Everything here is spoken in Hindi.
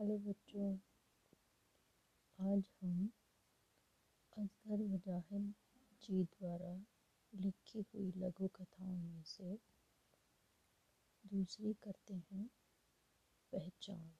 हेलो बच्चों, आज हम असगर मुजाहिद जी द्वारा लिखी हुई लघु कथाओं में से दूसरी करते हैं पहचान।